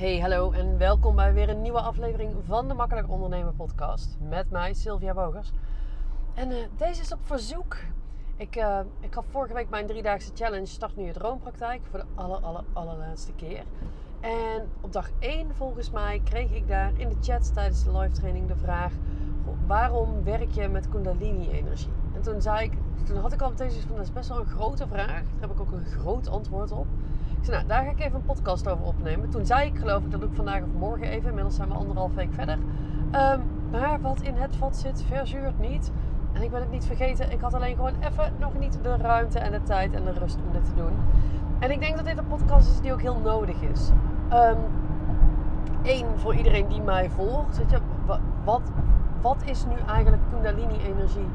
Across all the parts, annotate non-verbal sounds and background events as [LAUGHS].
Hey, hallo en welkom bij weer een nieuwe aflevering van de Makkelijk Ondernemen podcast. Met mij, Sylvia Bogers. En uh, deze is op verzoek. Ik, uh, ik had vorige week mijn driedaagse challenge Start Nu Je Droompraktijk voor de aller, aller, allerlaatste keer. En op dag 1 volgens mij kreeg ik daar in de chat tijdens de live training de vraag... Waarom werk je met Kundalini energie? En toen zei ik, toen had ik al meteen zoiets van, dat is best wel een grote vraag. Daar heb ik ook een groot antwoord op. Ik nou, daar ga ik even een podcast over opnemen. Toen zei ik, geloof ik, dat doe ik vandaag of morgen even. Inmiddels zijn we anderhalf week verder. Um, maar wat in het vat zit, verzuurt niet. En ik ben het niet vergeten. Ik had alleen gewoon even nog niet de ruimte en de tijd en de rust om dit te doen. En ik denk dat dit een podcast is die ook heel nodig is. Eén, um, voor iedereen die mij volgt. Je, wat, wat is nu eigenlijk Kundalini-energie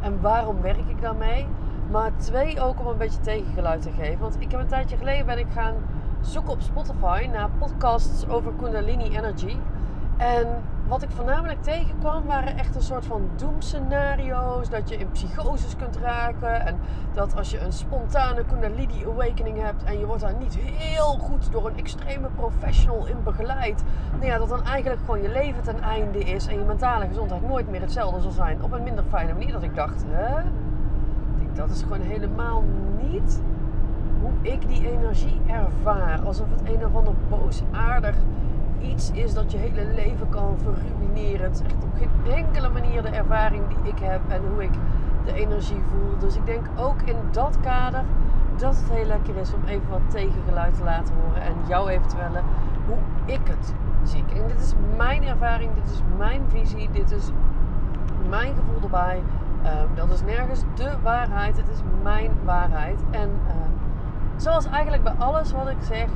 en waarom werk ik daarmee? Maar twee, ook om een beetje tegengeluid te geven. Want ik heb een tijdje geleden ben ik gaan zoeken op Spotify naar podcasts over Kundalini Energy. En wat ik voornamelijk tegenkwam waren echt een soort van doemscenario's. Dat je in psychoses kunt raken. En dat als je een spontane Kundalini awakening hebt en je wordt daar niet heel goed door een extreme professional in begeleid. Nou ja, dat dan eigenlijk gewoon je leven ten einde is en je mentale gezondheid nooit meer hetzelfde zal zijn. Op een minder fijne manier. Dat ik dacht, hè? Dat is gewoon helemaal niet hoe ik die energie ervaar. Alsof het een of ander boosaardig iets is dat je hele leven kan verruineren. Het is echt op geen enkele manier de ervaring die ik heb en hoe ik de energie voel. Dus ik denk ook in dat kader dat het heel lekker is om even wat tegengeluid te laten horen en jou eventuele hoe ik het zie. En dit is mijn ervaring, dit is mijn visie, dit is mijn gevoel erbij. Um, dat is nergens de waarheid, het is mijn waarheid. En uh, zoals eigenlijk bij alles wat ik zeg,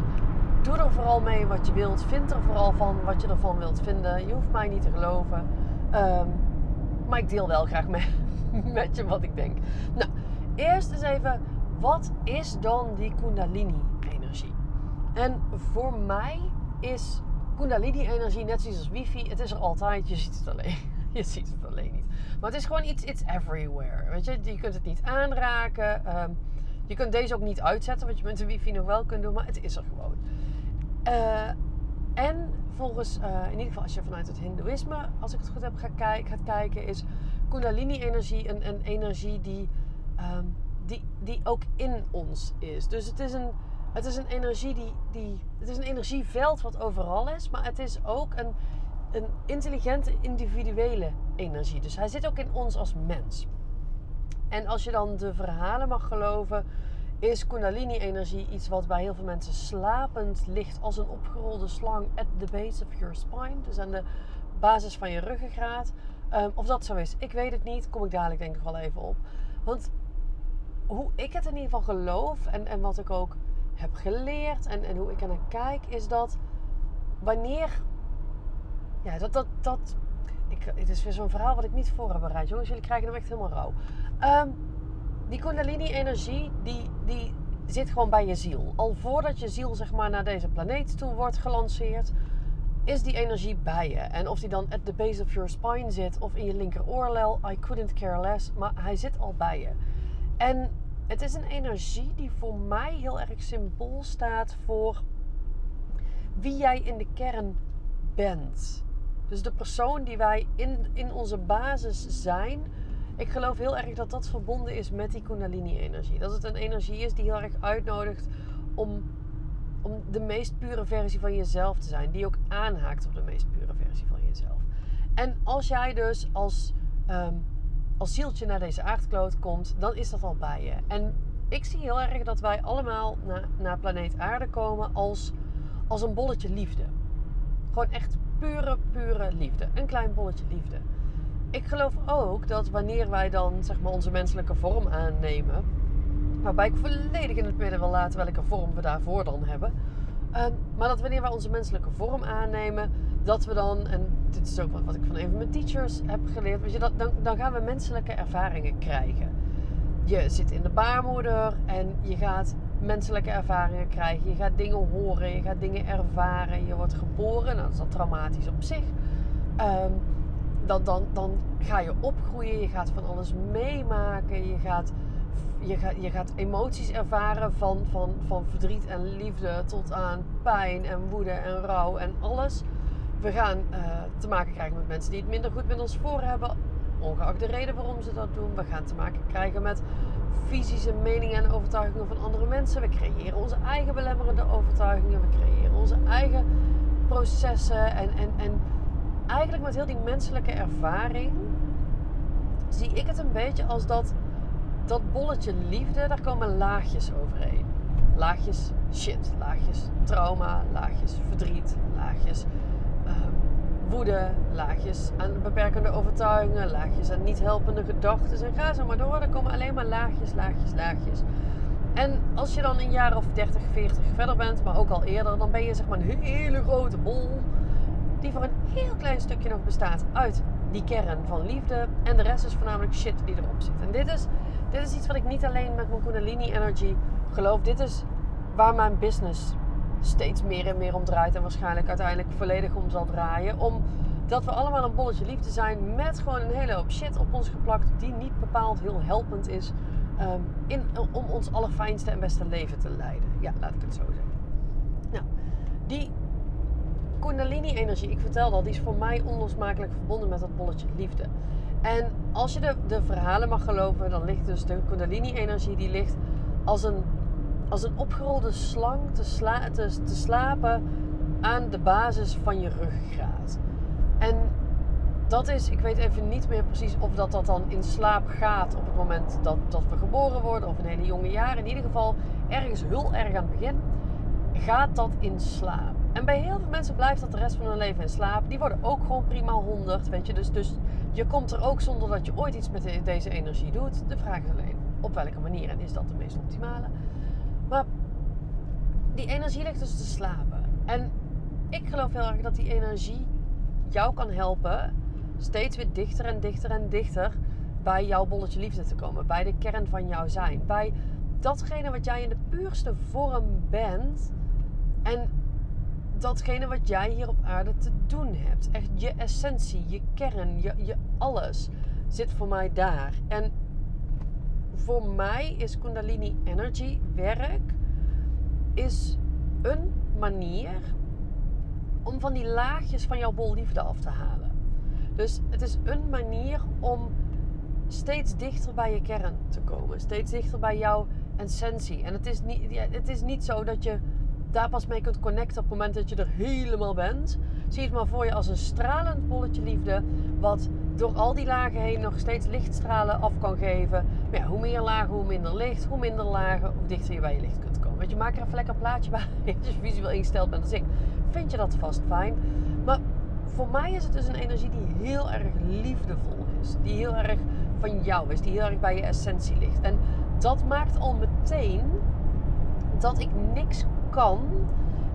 doe er vooral mee wat je wilt. Vind er vooral van wat je ervan wilt vinden. Je hoeft mij niet te geloven. Um, maar ik deel wel graag mee, [LAUGHS] met je wat ik denk. Nou, eerst eens even, wat is dan die Kundalini-energie? En voor mij is Kundalini-energie net zoals als wifi. Het is er altijd, je ziet het alleen. [LAUGHS] je ziet het alleen niet. Maar het is gewoon iets, it's everywhere. Weet je, je kunt het niet aanraken. Um, je kunt deze ook niet uitzetten, wat je met de wifi nog wel kunt doen, maar het is er gewoon. Uh, en volgens, uh, in ieder geval als je vanuit het hindoeïsme, als ik het goed heb, gaat kijken, is kundalini-energie een, een energie die, um, die, die ook in ons is. Dus het is een, het is een energie die, die, het is een energieveld wat overal is, maar het is ook een, een intelligente individuele energie. Dus hij zit ook in ons als mens. En als je dan de verhalen mag geloven, is Kundalini-energie iets wat bij heel veel mensen slapend ligt als een opgerolde slang at the base of your spine. Dus aan de basis van je ruggengraat. Um, of dat zo is, ik weet het niet. Kom ik dadelijk denk ik wel even op. Want hoe ik het in ieder geval geloof en, en wat ik ook heb geleerd en, en hoe ik er naar kijk, is dat wanneer. Ja, dat, dat, dat ik, het is weer zo'n verhaal wat ik niet voor heb bereid. Jongens, jullie krijgen hem echt helemaal rauw. Um, die Kundalini-energie, die, die zit gewoon bij je ziel. Al voordat je ziel zeg maar, naar deze planeet toe wordt gelanceerd, is die energie bij je. En of die dan at the base of your spine zit of in je linker oorlel, I couldn't care less. Maar hij zit al bij je. En het is een energie die voor mij heel erg symbool staat voor wie jij in de kern bent. Dus de persoon die wij in, in onze basis zijn. Ik geloof heel erg dat dat verbonden is met die Kundalini-energie. Dat het een energie is die heel erg uitnodigt om, om de meest pure versie van jezelf te zijn. Die ook aanhaakt op de meest pure versie van jezelf. En als jij dus als, um, als zieltje naar deze aardkloot komt, dan is dat al bij je. En ik zie heel erg dat wij allemaal naar, naar planeet aarde komen als, als een bolletje liefde. Gewoon echt pure, pure liefde. Een klein bolletje liefde. Ik geloof ook dat wanneer wij dan zeg maar, onze menselijke vorm aannemen, waarbij ik volledig in het midden wil laten welke vorm we daarvoor dan hebben. Um, maar dat wanneer wij onze menselijke vorm aannemen, dat we dan, en dit is ook wat, wat ik van een van mijn teachers heb geleerd, weet je, dat, dan, dan gaan we menselijke ervaringen krijgen. Je zit in de baarmoeder en je gaat menselijke ervaringen krijgen. Je gaat dingen horen, je gaat dingen ervaren. Je wordt geboren, nou, dat is al traumatisch op zich. Um, dan, dan, dan ga je opgroeien, je gaat van alles meemaken. Je gaat je, gaat, je gaat emoties ervaren van, van, van verdriet en liefde tot aan pijn en woede en rouw en alles. We gaan uh, te maken krijgen met mensen die het minder goed met ons voor hebben, ongeacht de reden waarom ze dat doen. We gaan te maken krijgen met fysische meningen en overtuigingen van andere mensen. We creëren onze eigen belemmerende overtuigingen. We creëren onze eigen processen. En, en, en eigenlijk met heel die menselijke ervaring zie ik het een beetje als dat, dat bolletje liefde, daar komen laagjes overheen. Laagjes shit, laagjes trauma, laagjes verdriet, laagjes woede, laagjes aan beperkende overtuigingen, laagjes aan niet helpende gedachten. En ga zo maar door. Er komen alleen maar laagjes, laagjes, laagjes. En als je dan een jaar of 30, 40 verder bent, maar ook al eerder, dan ben je zeg maar een hele grote bol. Die voor een heel klein stukje nog bestaat uit die kern van liefde. En de rest is voornamelijk shit die erop zit. En dit is, dit is iets wat ik niet alleen met mijn Kundalini Energy geloof. Dit is waar mijn business steeds meer en meer om draait. En waarschijnlijk uiteindelijk volledig om zal draaien. Omdat we allemaal een bolletje liefde zijn met gewoon een hele hoop shit op ons geplakt. Die niet bepaald heel helpend is um, in, om ons allerfijnste en beste leven te leiden. Ja, laat ik het zo zeggen. Nou, die Kundalini-energie, ik vertelde al, die is voor mij onlosmakelijk verbonden met dat bolletje liefde. En als je de, de verhalen mag geloven, dan ligt dus de Kundalini-energie, die ligt als een als een opgerolde slang te, te slapen aan de basis van je ruggengraat. En dat is, ik weet even niet meer precies of dat, dat dan in slaap gaat op het moment dat, dat we geboren worden of in hele jonge jaren. In ieder geval ergens heel erg aan het begin gaat dat in slaap. En bij heel veel mensen blijft dat de rest van hun leven in slaap. Die worden ook gewoon prima 100, weet je. Dus, dus je komt er ook zonder dat je ooit iets met deze energie doet. De vraag is alleen op welke manier en is dat de meest optimale. Maar die energie ligt dus te slapen. En ik geloof heel erg dat die energie jou kan helpen steeds weer dichter en dichter en dichter bij jouw bolletje liefde te komen. Bij de kern van jouw zijn. Bij datgene wat jij in de puurste vorm bent. En datgene wat jij hier op aarde te doen hebt. Echt je essentie, je kern, je, je alles zit voor mij daar. En voor mij is Kundalini Energy werk is een manier om van die laagjes van jouw bol liefde af te halen. Dus het is een manier om steeds dichter bij je kern te komen. Steeds dichter bij jouw essentie. En het is niet, het is niet zo dat je daar pas mee kunt connecten op het moment dat je er helemaal bent. Zie het maar voor je als een stralend bolletje liefde. Wat door al die lagen heen nog steeds lichtstralen af kan geven. Maar ja, hoe meer lagen, hoe minder licht. Hoe minder lagen, hoe dichter je bij je licht kunt komen. Want je maakt er even lekker een plaatje bij. [LAUGHS] Als je visueel ingesteld bent als ik. Vind je dat vast fijn. Maar voor mij is het dus een energie die heel erg liefdevol is. Die heel erg van jou is. Die heel erg bij je essentie ligt. En dat maakt al meteen dat ik niks kan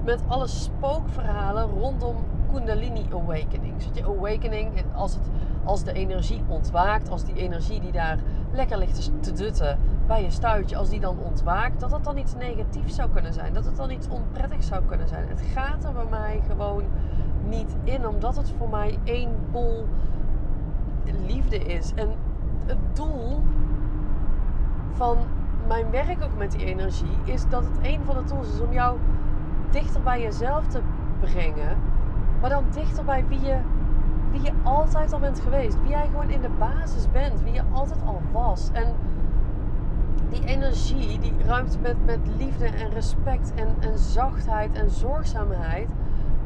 met alle spookverhalen rondom Kundalini Awakening. Zit je awakening, als, het, als de energie ontwaakt, als die energie die daar lekker ligt te dutten bij je stuitje, als die dan ontwaakt, dat het dan iets negatiefs zou kunnen zijn. Dat het dan iets onprettigs zou kunnen zijn. Het gaat er bij mij gewoon niet in, omdat het voor mij één bol liefde is. En het doel van mijn werk ook met die energie is dat het een van de tools is om jou dichter bij jezelf te brengen. Maar dan dichter bij wie je, wie je altijd al bent geweest. Wie jij gewoon in de basis bent. Wie je altijd al was. En die energie die ruimt met, met liefde en respect en, en zachtheid en zorgzaamheid.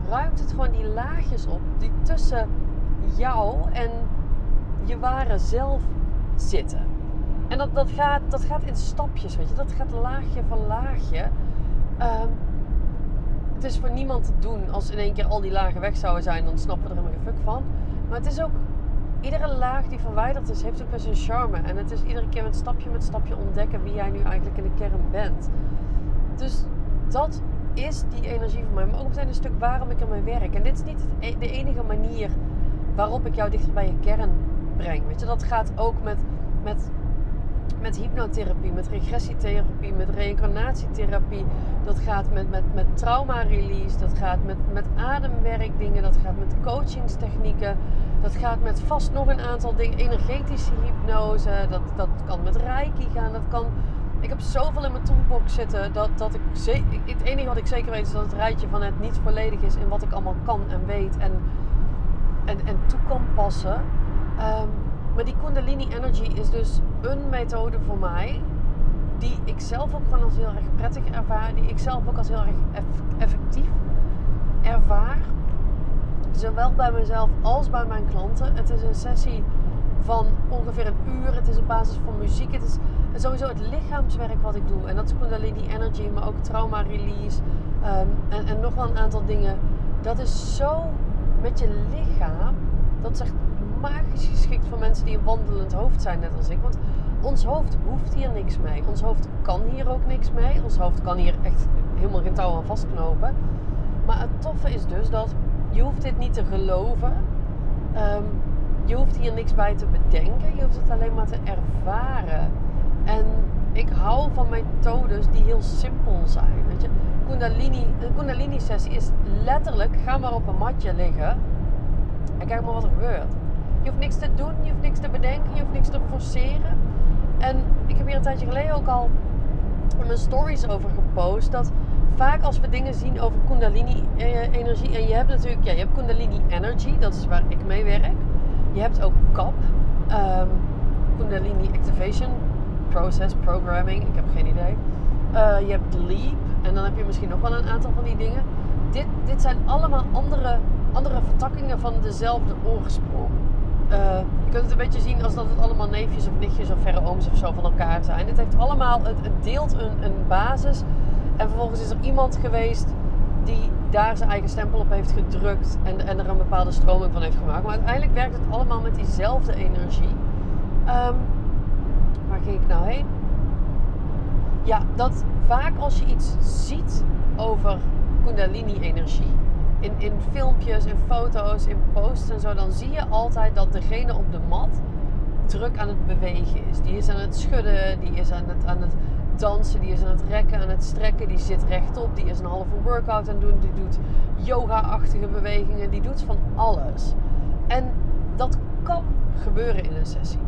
Ruimt het gewoon die laagjes op die tussen jou en je ware zelf zitten. En dat, dat, gaat, dat gaat in stapjes, weet je. Dat gaat laagje van laagje. Um, het is voor niemand te doen. Als in één keer al die lagen weg zouden zijn, dan snappen we er helemaal geen fuck van. Maar het is ook... Iedere laag die verwijderd is, heeft ook best een charme. En het is iedere keer met stapje met stapje ontdekken wie jij nu eigenlijk in de kern bent. Dus dat is die energie voor mij. Maar ook meteen een stuk waarom ik ermee werk. En dit is niet e-, de enige manier waarop ik jou dichter bij je kern breng. Weet je, dat gaat ook met, met met hypnotherapie, met regressietherapie, met reïncarnatietherapie. Dat gaat met, met, met trauma-release, dat gaat met, met ademwerkdingen, dat gaat met coachingstechnieken. Dat gaat met vast nog een aantal dingen, energetische hypnose, dat, dat kan met reiki gaan, dat kan Ik heb zoveel in mijn toolbox zitten dat, dat ik... Het enige wat ik zeker weet is dat het rijtje van het niet volledig is in wat ik allemaal kan en weet en, en, en toe kan passen. Ehm, maar die Kundalini Energy is dus een methode voor mij die ik zelf ook gewoon als heel erg prettig ervaar, die ik zelf ook als heel erg effectief ervaar. Zowel bij mezelf als bij mijn klanten. Het is een sessie van ongeveer een uur. Het is op basis van muziek. Het is sowieso het lichaamswerk wat ik doe. En dat is Kundalini Energy, maar ook trauma release. Ehm, en, en nog wel een aantal dingen. Dat is zo met je lichaam. Dat echt magisch geschikt voor mensen die een wandelend hoofd zijn, net als ik. Want ons hoofd hoeft hier niks mee. Ons hoofd kan hier ook niks mee. Ons hoofd kan hier echt helemaal geen touw aan vastknopen. Maar het toffe is dus dat je hoeft dit niet te geloven. Um, je hoeft hier niks bij te bedenken. Je hoeft het alleen maar te ervaren. En ik hou van methodes die heel simpel zijn. Weet je? Kundalini, een Kundalini sessie is letterlijk, ga maar op een matje liggen en kijk maar wat er gebeurt. Je hoeft niks te doen, je hoeft niks te bedenken, je hoeft niks te forceren. En ik heb hier een tijdje geleden ook al mijn stories over gepost dat vaak als we dingen zien over Kundalini eh, energie en je hebt natuurlijk, ja, je hebt Kundalini Energy, dat is waar ik mee werk. Je hebt ook CAP, um, Kundalini Activation Process Programming, ik heb geen idee. Uh, je hebt Leap en dan heb je misschien nog wel een aantal van die dingen. Dit, dit zijn allemaal andere, andere vertakkingen van dezelfde oorsprong. Uh, je kunt het een beetje zien als dat het allemaal neefjes of nichtjes of verre ooms of zo van elkaar zijn. Het heeft allemaal, het, deelt een, een basis. En vervolgens is er iemand geweest die daar zijn eigen stempel op heeft gedrukt en, en er een bepaalde stroming van heeft gemaakt. Maar uiteindelijk werkt het allemaal met diezelfde energie. Um, waar ging ik nou heen? Ja, dat vaak als je iets ziet over Kundalini-energie, in, filmpjes, in foto's, in posts en zo, dan zie je altijd dat degene op de mat druk aan het bewegen is. Die is aan het schudden, die is aan het, aan het dansen, die is aan het rekken, aan het strekken, die zit rechtop, die is een halve workout aan het doen, die doet yoga-achtige bewegingen, die doet van alles. En dat kan gebeuren in een sessie.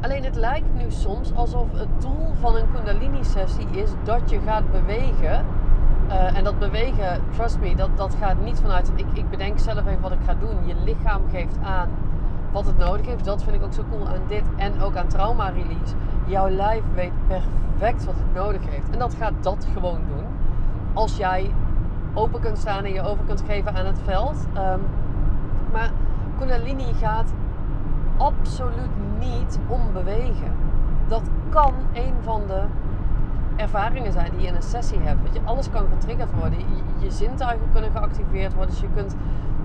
Alleen het lijkt nu soms alsof het doel van een Kundalini-sessie is dat je gaat bewegen. Uh, en dat bewegen, trust me, dat, dat gaat niet vanuit ik, ik bedenk zelf even wat ik ga doen. Je lichaam geeft aan wat het nodig heeft. Dat vind ik ook zo cool aan dit en ook aan trauma release. Jouw lijf weet perfect wat het nodig heeft. En dat gaat dat gewoon doen. Als jij open kunt staan en je over kunt geven aan het veld. Um, maar Kundalini gaat absoluut niet om bewegen. Dat kan een van de ervaringen zijn die je in een sessie hebt. Weet je, alles kan getriggerd worden. Je, zintuigen kunnen geactiveerd worden. Dus je kunt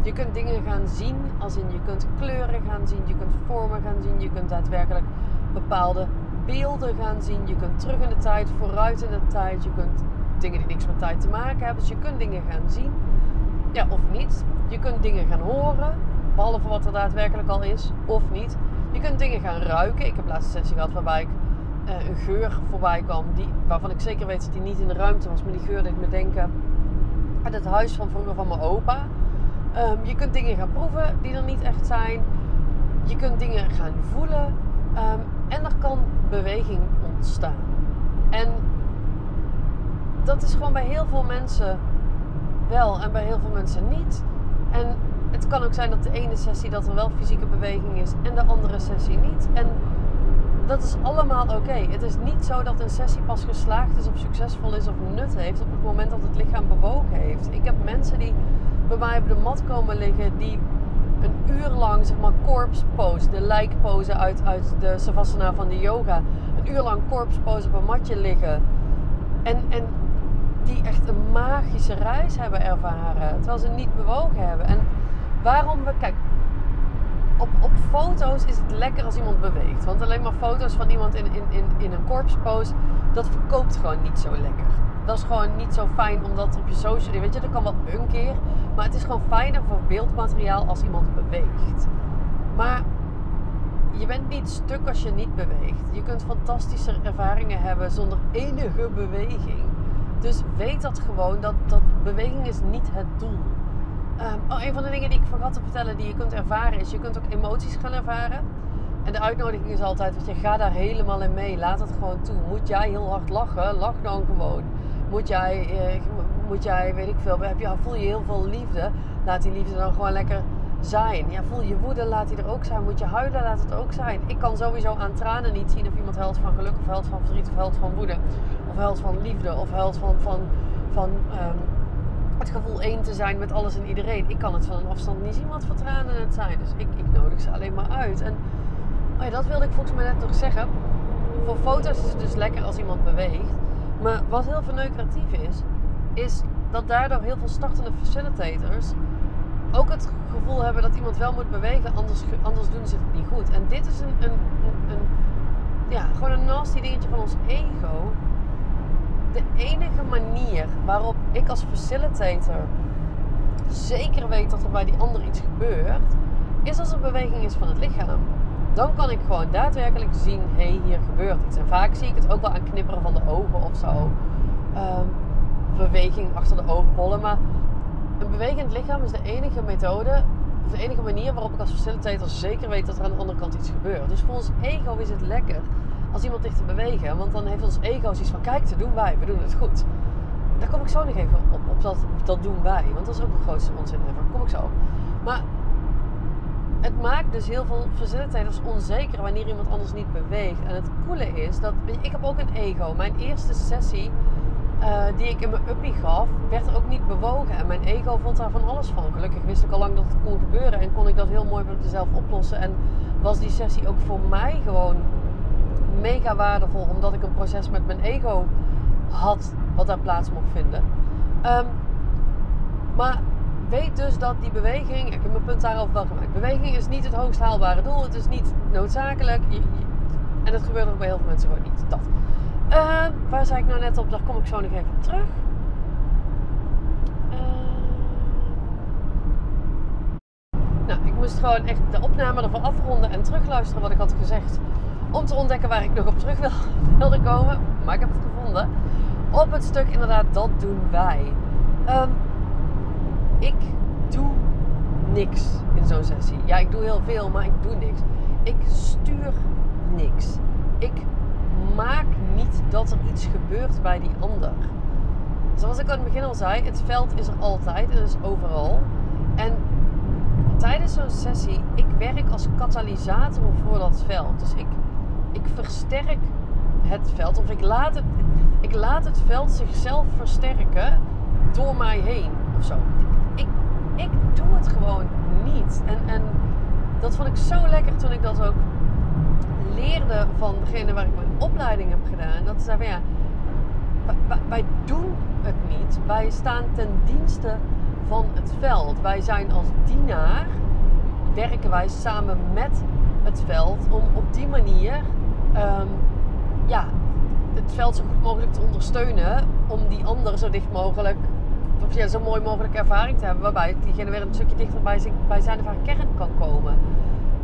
je kunt dingen gaan zien, als in je kunt kleuren gaan zien, je kunt vormen gaan zien, je kunt daadwerkelijk bepaalde beelden gaan zien. Je kunt terug in de tijd, vooruit in de tijd. Je kunt dingen die niks met tijd te maken hebben. Dus je kunt dingen gaan zien, ja, of niet. Je kunt dingen gaan horen, behalve wat er daadwerkelijk al is, of niet. Je kunt dingen gaan ruiken. Ik heb laatst een sessie gehad waarbij ik uh, een geur voorbij kwam, die, waarvan ik zeker weet dat die niet in de ruimte was, maar die geur deed me denken aan het huis van vroeger van mijn opa. Um, je kunt dingen gaan proeven die er niet echt zijn. Je kunt dingen gaan voelen. Um, en er kan beweging ontstaan. En dat is gewoon bij heel veel mensen wel en bij heel veel mensen niet. En het kan ook zijn dat de ene sessie dat er wel fysieke beweging is en de andere sessie niet. En dat is allemaal oké. Het is niet zo dat een sessie pas geslaagd is of succesvol is of nut heeft op het moment dat het lichaam bewogen heeft. Ik heb mensen die bij mij op de mat komen liggen die een uur lang, zeg maar, corpse pose, de lijkpose uit, uit de savasana van de yoga, een uur lang corpse pose op een matje liggen. En, en die echt een magische reis hebben ervaren, terwijl ze niet bewogen hebben. En waarom we, kijk, op, op foto's is het lekker als iemand beweegt. Want alleen maar foto's van iemand in, in, in, in een corpse pose, dat verkoopt gewoon niet zo lekker dat is gewoon niet zo fijn omdat op je social, weet je, dat kan wel een keer, maar het is gewoon fijner voor beeldmateriaal als iemand beweegt. Maar je bent niet stuk als je niet beweegt. Je kunt fantastische ervaringen hebben zonder enige beweging. Dus weet dat gewoon, dat, dat beweging is niet het doel. Um, oh, een van de dingen die ik vergat te vertellen die je kunt ervaren is, je kunt ook emoties gaan ervaren. En de uitnodiging is altijd, weet je, ga daar helemaal in mee. Laat het gewoon toe. Moet jij heel hard lachen? Lach dan gewoon. Moet jij, eh, moet jij weet ik veel, heb je, voel je heel veel liefde? Laat die liefde dan gewoon lekker zijn. Ja, voel je woede, laat die er ook zijn. Moet je huilen, laat het ook zijn. Ik kan sowieso aan tranen niet zien of iemand huilt van geluk, of huilt van verdriet, of huilt van woede. Of huilt van liefde, of huilt van, van, van um, het gevoel één te zijn met alles en iedereen. Ik kan het van een afstand niet zien wat voor tranen het zijn. Dus ik, ik nodig ze alleen maar uit. En oh dat wilde ik volgens mij net nog zeggen. Voor foto's is het dus lekker als iemand beweegt. Maar wat heel verneukeratief is, is dat daardoor heel veel startende facilitators ook het gevoel hebben dat iemand wel moet bewegen, anders, anders doen ze het niet goed. En dit is een, een, een, een ja, gewoon een nasty dingetje van ons ego. De enige manier waarop ik als facilitator zeker weet dat er bij die ander iets gebeurt, is als er beweging is van het lichaam. Dan kan ik gewoon daadwerkelijk zien, hé, hey, hier gebeurt iets. En vaak zie ik het ook wel aan knipperen van de ogen of zo. Um, beweging achter de oogbollen. Maar een bewegend lichaam is de enige methode, of de enige manier waarop ik als facilitator zeker weet dat er aan de andere kant iets gebeurt. Dus voor ons ego is het lekker als iemand ligt te bewegen. Want dan heeft ons ego zoiets van, kijk, dat doen wij, we doen het goed. Daar kom ik zo nog even op, op dat, dat doen wij. Want dat is ook de grootste onzin ever. Kom ik zo. Maar het maakt dus heel veel facilitators onzeker wanneer iemand anders niet beweegt. En het coole is dat, ik heb ook een ego. Mijn eerste sessie uh, die ik in mijn uppie gaf, werd er ook niet bewogen. En mijn ego vond daar van alles van. Gelukkig wist ik al lang dat het kon gebeuren en kon ik dat heel mooi met mezelf oplossen. En was die sessie ook voor mij gewoon mega waardevol, omdat ik een proces met mijn ego had wat daar plaats mocht vinden. Um, maar weet dus dat die beweging, ik heb mijn punt daarover wel gemaakt. Beweging is niet het hoogst haalbare doel, het is niet noodzakelijk. en dat gebeurt ook bij heel veel mensen gewoon niet. Dat. Uh, waar zei ik nou net op? Daar kom ik zo nog even terug. Uh, nou, ik moest gewoon echt de opname ervoor afronden en terugluisteren wat ik had gezegd. Om te ontdekken waar ik nog op terug wil, wilde komen. Maar ik heb het gevonden. Op het stuk inderdaad, dat doen wij. Um, ik doe niks in zo'n sessie. Ja, ik doe heel veel, maar ik doe niks. Ik stuur niks. Ik maak niet dat er iets gebeurt bij die ander. Zoals ik aan het begin al zei, het veld is er altijd, het is overal. En tijdens zo'n sessie, ik werk als katalysator voor dat veld. Dus ik versterk het veld, of ik laat het, ik laat het veld zichzelf versterken door mij heen of zo. Ik, ik doe het gewoon niet. En, en dat vond ik zo lekker toen ik dat ook leerde van degene waar ik mijn opleiding heb gedaan. Dat ze van ja, wij, doen het niet. Wij staan ten dienste van het veld. Wij zijn als dienaar, werken wij samen met het veld om op die manier um, ja, het veld zo goed mogelijk te ondersteunen. Om die ander zo dicht mogelijk, of ja, zo mooi mogelijk ervaring te hebben. Waarbij diegene weer een stukje dichter bij, zijn, bij zijn of haar kern kan komen.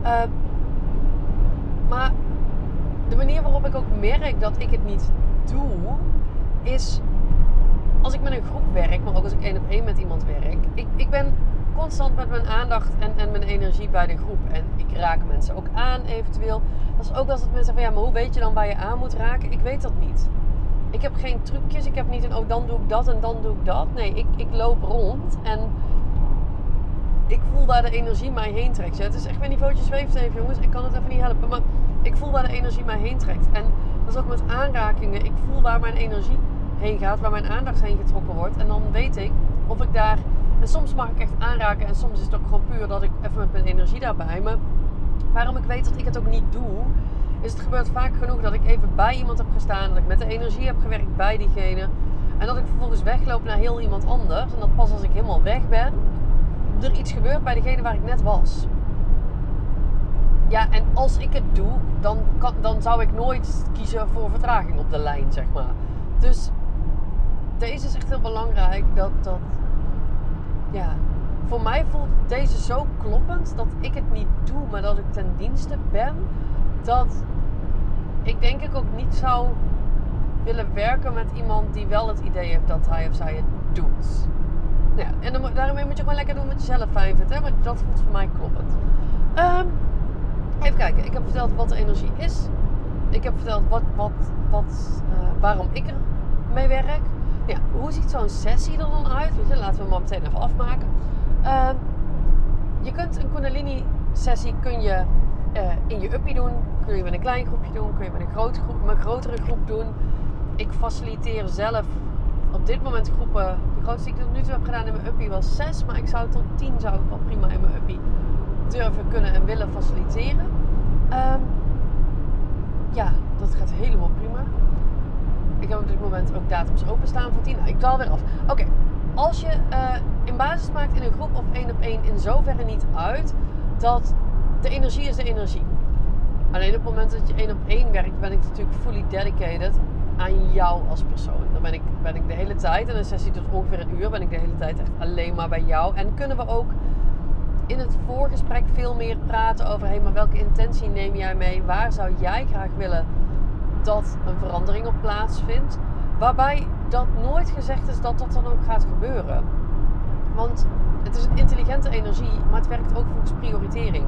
Uh, maar de manier waarop ik ook merk dat ik het niet doe, is als ik met een groep werk, maar ook als ik één op één met iemand werk. Ik, ik ben constant met mijn aandacht en, en mijn energie bij de groep. En ik raak mensen ook aan eventueel. Dat is ook als het mensen zeggen van ja, maar hoe weet je dan waar je aan moet raken? Ik weet dat niet. Ik heb geen trucjes. Ik heb niet een oh dan doe ik dat en dan doe ik dat. Nee, ik, ik loop rond en ik voel waar de energie mij heen trekt. Ja, het is echt mijn niveautje zweeft even jongens. Ik kan het even niet helpen. Maar ik voel waar de energie mij heen trekt. En dat is ook met aanrakingen. Ik voel waar mijn energie heen gaat, waar mijn aandacht heen getrokken wordt. En dan weet ik of ik daar. En soms mag ik echt aanraken en soms is het ook gewoon puur dat ik even met mijn energie daarbij. Maar waarom ik weet dat ik het ook niet doe, is het gebeurt vaak genoeg dat ik even bij iemand heb gestaan, dat ik met de energie heb gewerkt bij diegene. En dat ik vervolgens wegloop naar heel iemand anders. En dat pas als ik helemaal weg ben, er iets gebeurt bij degene waar ik net was. Ja, en als ik het doe, dan, kan, dan zou ik nooit kiezen voor vertraging op de lijn, zeg maar. Dus deze is echt heel belangrijk. Dat, dat, ja, voor mij voelt deze zo kloppend dat ik het niet doe, maar dat ik ten dienste ben. Dat ik denk ik ook niet zou willen werken met iemand die wel het idee heeft dat hij of zij het doet. Ja, en dan, daarmee moet je gewoon lekker doen wat je zelf fijn vindt, hè? maar dat voelt voor mij kloppend. Um, Even kijken, ik heb verteld wat de energie is. Ik heb verteld wat, wat, wat, uh, waarom ik er mee werk. Ja, hoe ziet zo'n sessie er dan uit? Laten we hem maar meteen even afmaken. Uh, je kunt een Kundalini sessie kun je uh, in je uppie doen. Kun je met een klein groepje doen. Kun je met een, groep, met een grotere groep doen. Ik faciliteer zelf op dit moment groepen. De grootste die ik tot nu toe heb gedaan in mijn uppie was 6. Maar ik zou tot 10 zou ik wel prima in mijn uppie durven, kunnen en willen faciliteren. Um, ja, dat gaat helemaal prima. Ik heb op dit moment ook datums openstaan voor 10. Nou, ik dal weer af. Oké, als je uh, in basis maakt in een groep of één op één, in zoverre niet uit dat de energie is de energie. Alleen op het moment dat je één op één werkt, ben ik natuurlijk fully dedicated aan jou als persoon. Dan ben ik, ben ik de hele tijd, in een sessie tot ongeveer een uur, ben ik de hele tijd echt alleen maar bij jou. En kunnen we ook in het voorgesprek veel meer praten over, hé, maar welke intentie neem jij mee? Waar zou jij graag willen dat een verandering op plaatsvindt? Waarbij dat nooit gezegd is dat dat dan ook gaat gebeuren. Want het is een intelligente energie, maar het werkt ook volgens prioritering.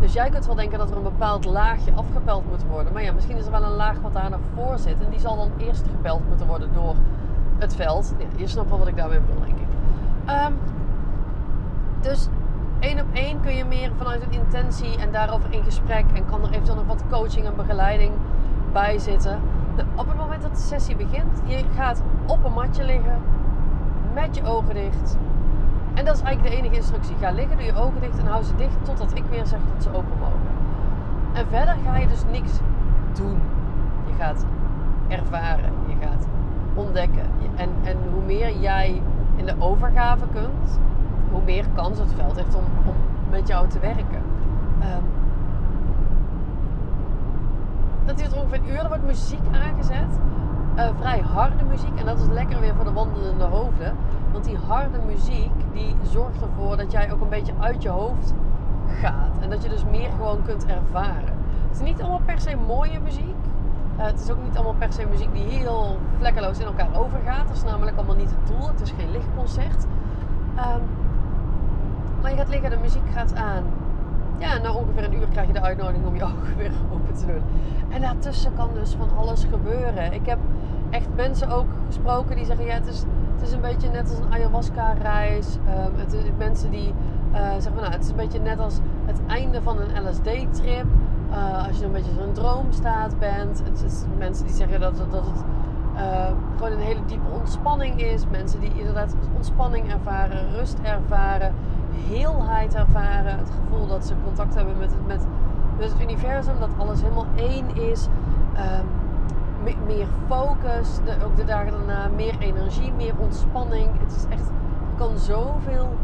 Dus jij kunt wel denken dat er een bepaald laagje afgepeld moet worden. Maar ja, misschien is er wel een laag wat daar nog voor zit. En die zal dan eerst gepeld moeten worden door het veld. Je snapt wel wat ik daarmee bedoel, denk ik. Um, dus één op één kun je meer vanuit een intentie en daarover in gesprek. En kan er eventueel nog wat coaching en begeleiding bij zitten. Op het moment dat de sessie begint, je gaat op een matje liggen met je ogen dicht. En dat is eigenlijk de enige instructie. Ga liggen, doe je ogen dicht en hou ze dicht totdat ik weer zeg dat ze open mogen. En verder ga je dus niks doen. Je gaat ervaren, je gaat ontdekken. En, en hoe meer jij in de overgave kunt, hoe meer kans het veld heeft om, om met jou te werken. Um, dat duurt ongeveer een uur. Er wordt muziek aangezet. Uh, vrij harde muziek. En dat is lekker weer voor de wandelende hoofden. Want die harde muziek die zorgt ervoor dat jij ook een beetje uit je hoofd gaat. En dat je dus meer gewoon kunt ervaren. Het is niet allemaal per se mooie muziek. Uh, het is ook niet allemaal per se muziek die heel vlekkeloos in elkaar overgaat. Dat is namelijk allemaal niet het doel. Het is geen lichtconcert. Um, maar je gaat liggen, de muziek gaat aan. Ja, na ongeveer een uur krijg je de uitnodiging om je [LAUGHS] ogen weer open te doen. En daartussen kan dus van alles gebeuren. Ik heb echt mensen ook gesproken die zeggen: ja, het is, het is een beetje net als een ayahuasca-reis. Um, het is mensen die uh, zeggen: nou, het is een beetje net als het einde van een LSD-trip. Uh, als je een beetje zo'n droomstaat bent. Het is mensen die zeggen dat, dat het uh, gewoon een hele diepe ontspanning is. Mensen die inderdaad ontspanning ervaren, rust ervaren heelheid ervaren. Het gevoel dat ze contact hebben met het, met, met het universum. Dat alles helemaal één is. Um, meer focus. De, ook de dagen daarna meer energie, meer ontspanning. Het is echt, er kan zoveel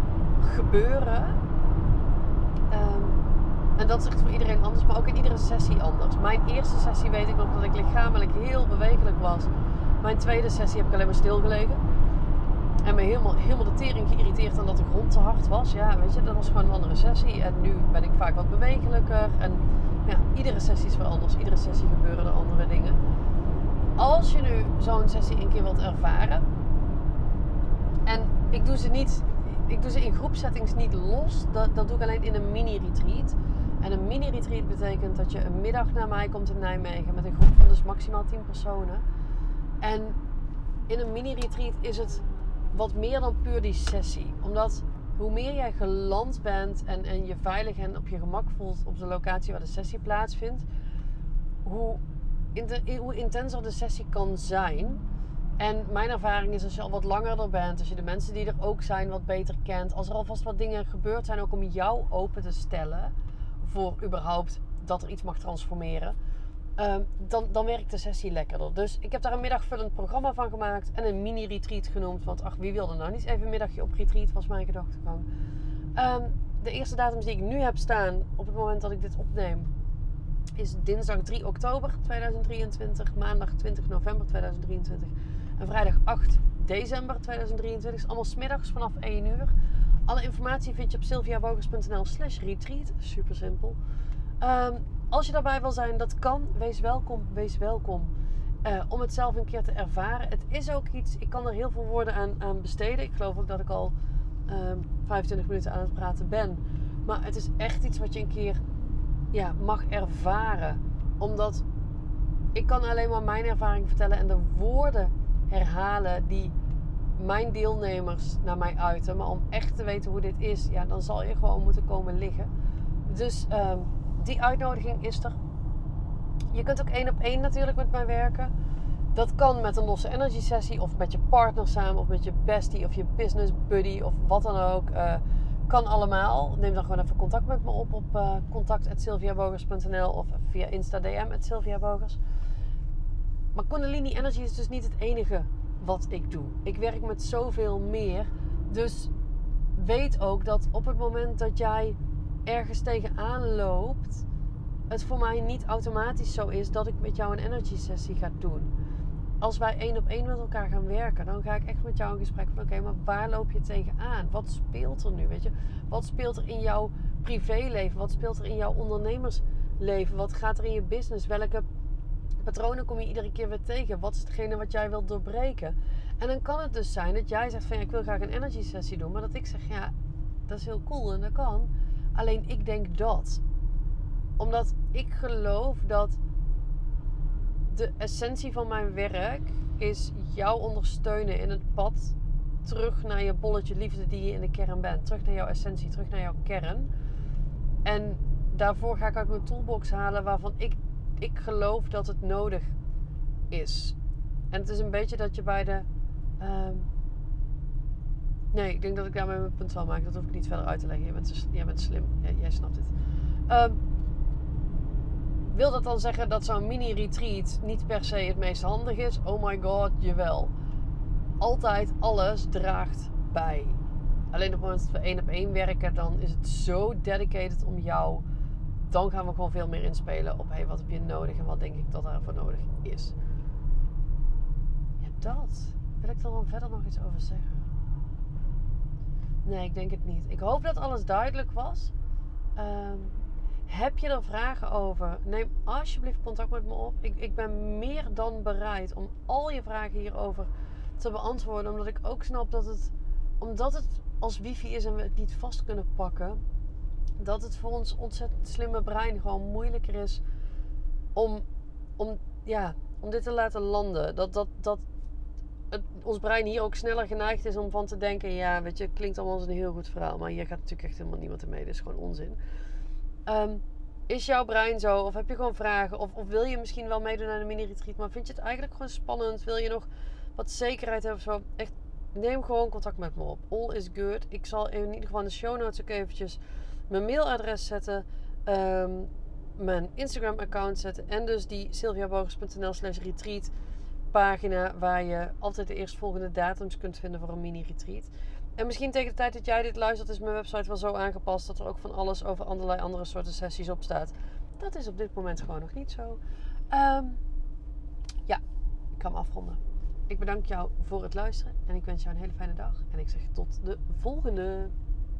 gebeuren. Um, en dat is echt voor iedereen anders, maar ook in iedere sessie anders. Mijn eerste sessie weet ik nog dat ik lichamelijk heel bewegelijk was. Mijn tweede sessie heb ik alleen maar stilgelegen. En me helemaal, helemaal de tering geïrriteerd aan dat de grond te hard was. Ja, weet je, dat was gewoon een andere sessie. En nu ben ik vaak wat bewegelijker. En ja, iedere sessie is weer anders. Iedere sessie gebeuren er andere dingen. Als je nu zo'n sessie een keer wilt ervaren. En ik doe ze niet, ik doe ze in groepsettings niet los. Dat, dat doe ik alleen in een mini-retreat. En een mini-retreat betekent dat je een middag naar mij komt in Nijmegen met een groep van dus maximaal 10 personen. En in een mini-retreat is het wat meer dan puur die sessie. Omdat hoe meer jij geland bent en, en je veilig en op je gemak voelt op de locatie waar de sessie plaatsvindt, hoe, hoe intenser de sessie kan zijn. En mijn ervaring is als je al wat langer er bent, als je de mensen die er ook zijn wat beter kent, als er alvast wat dingen gebeurd zijn, ook om jou open te stellen voor überhaupt dat er iets mag transformeren Ehm, dan, dan werkt de sessie lekkerder. Dus ik heb daar een middagvullend programma van gemaakt en een mini-retreat genoemd. Want ach, wie wilde nou niet even een middagje op retreat, was mijn gedachtegang. Um, de eerste datums die ik nu heb staan op het moment dat ik dit opneem, is dinsdag 3 oktober 2023, maandag 20 november 2023 en vrijdag 8 december 2023. Is allemaal smiddags vanaf 1 uur. Alle informatie vind je op sylviabogers.nl slash retreat. Super simpel. Um, als je daarbij wil zijn, dat kan. Wees welkom, wees welkom. Uh, om het zelf een keer te ervaren. Het is ook iets, ik kan er heel veel woorden aan, aan besteden. Ik geloof ook dat ik al um, ehm, 25 minuten aan het praten ben. Maar het is echt iets wat je een keer ja, mag ervaren. Omdat ik kan alleen maar mijn ervaring vertellen en de woorden herhalen die mijn deelnemers naar mij uiten. Maar om echt te weten hoe dit is, ja, dan zal je gewoon moeten komen liggen. Dus ehm, die uitnodiging is er. Je kunt ook één op één natuurlijk met mij werken. Dat kan met een losse energy sessie of met je partner samen of met je bestie of je business buddy of wat dan ook. Uh, kan allemaal. Neem dan gewoon even contact met me op op uh, eh, contact.sylviabogers.nl of via Insta DM Sylviabogers. Maar Kundalini Energy is dus niet het enige wat ik doe. Ik werk met zoveel meer. Dus weet ook dat op het moment dat jij ergens tegenaan loopt, het voor mij niet automatisch zo is dat ik met jou een energy sessie ga doen. Als wij één op één met elkaar gaan werken, dan ga ik echt met jou in gesprek van oké, maar waar loop je tegenaan? Wat speelt er nu? Weet je? Wat speelt er in jouw privéleven? Wat speelt er in jouw ondernemersleven? Wat gaat er in je business? Welke patronen kom je iedere keer weer tegen? Wat is hetgene wat jij wilt doorbreken? En dan kan het dus zijn dat jij zegt van ja, ik wil graag een energy sessie doen, maar dat ik zeg ja, dat is heel cool en dat kan. Alleen ik denk dat. Omdat ik geloof dat de essentie van mijn werk is jou ondersteunen in het pad terug naar je bolletje liefde die je in de kern bent. Terug naar jouw essentie, terug naar jouw kern. En daarvoor ga ik uit mijn toolbox halen waarvan ik, ik geloof dat het nodig is. En het is een beetje dat je bij de. Ehm, nee, ik denk dat ik daarmee mijn punt zal maken. Dat hoef ik niet verder uit te leggen. Jij bent, jij bent slim. Jij, snapt het. Um, wil dat dan zeggen dat zo'n mini-retreat niet per se het meest handig is? Oh my god, jawel. Altijd alles draagt bij. Alleen op het moment dat we één op één werken, dan is het zo dedicated om jou. Dan gaan we gewoon veel meer inspelen op hey, wat heb je nodig en wat denk ik dat daarvoor nodig is. Ja, dat. Wil ik dan verder nog iets over zeggen? Nee, ik denk het niet. Ik hoop dat alles duidelijk was. Um, heb je er vragen over? Neem alsjeblieft contact met me op. Ik, ik ben meer dan bereid om al je vragen hierover te beantwoorden. Omdat ik ook snap dat het, omdat het als wifi is en we het niet vast kunnen pakken, dat het voor ons ontzettend slimme brein gewoon moeilijker is om, om, ja, om dit te laten landen. Dat, dat, dat ons brein hier ook sneller geneigd is om van te denken: ja, weet je, klinkt allemaal als een heel goed verhaal, maar hier gaat natuurlijk echt helemaal niemand mee. Dit is gewoon onzin. Ehm, is jouw brein zo? Of heb je gewoon vragen? Of, of wil je misschien wel meedoen aan een mini-retreat, maar vind je het eigenlijk gewoon spannend? Wil je nog wat zekerheid hebben? Zo? Echt, neem gewoon contact met me op. All is good. Ik zal in ieder geval in de show notes ook eventjes mijn mailadres zetten. Ehm, mijn Instagram account zetten. En dus die sylviabogers.nl slash retreat pagina waar je altijd de eerstvolgende datums kunt vinden voor een mini-retreat. En misschien tegen de tijd dat jij dit luistert, is mijn website wel zo aangepast dat er ook van alles over allerlei andere soorten sessies op staat. Dat is op dit moment gewoon nog niet zo. Ehm, ja, ik kan me afronden. Ik bedank jou voor het luisteren en ik wens jou een hele fijne dag. En ik zeg tot de volgende.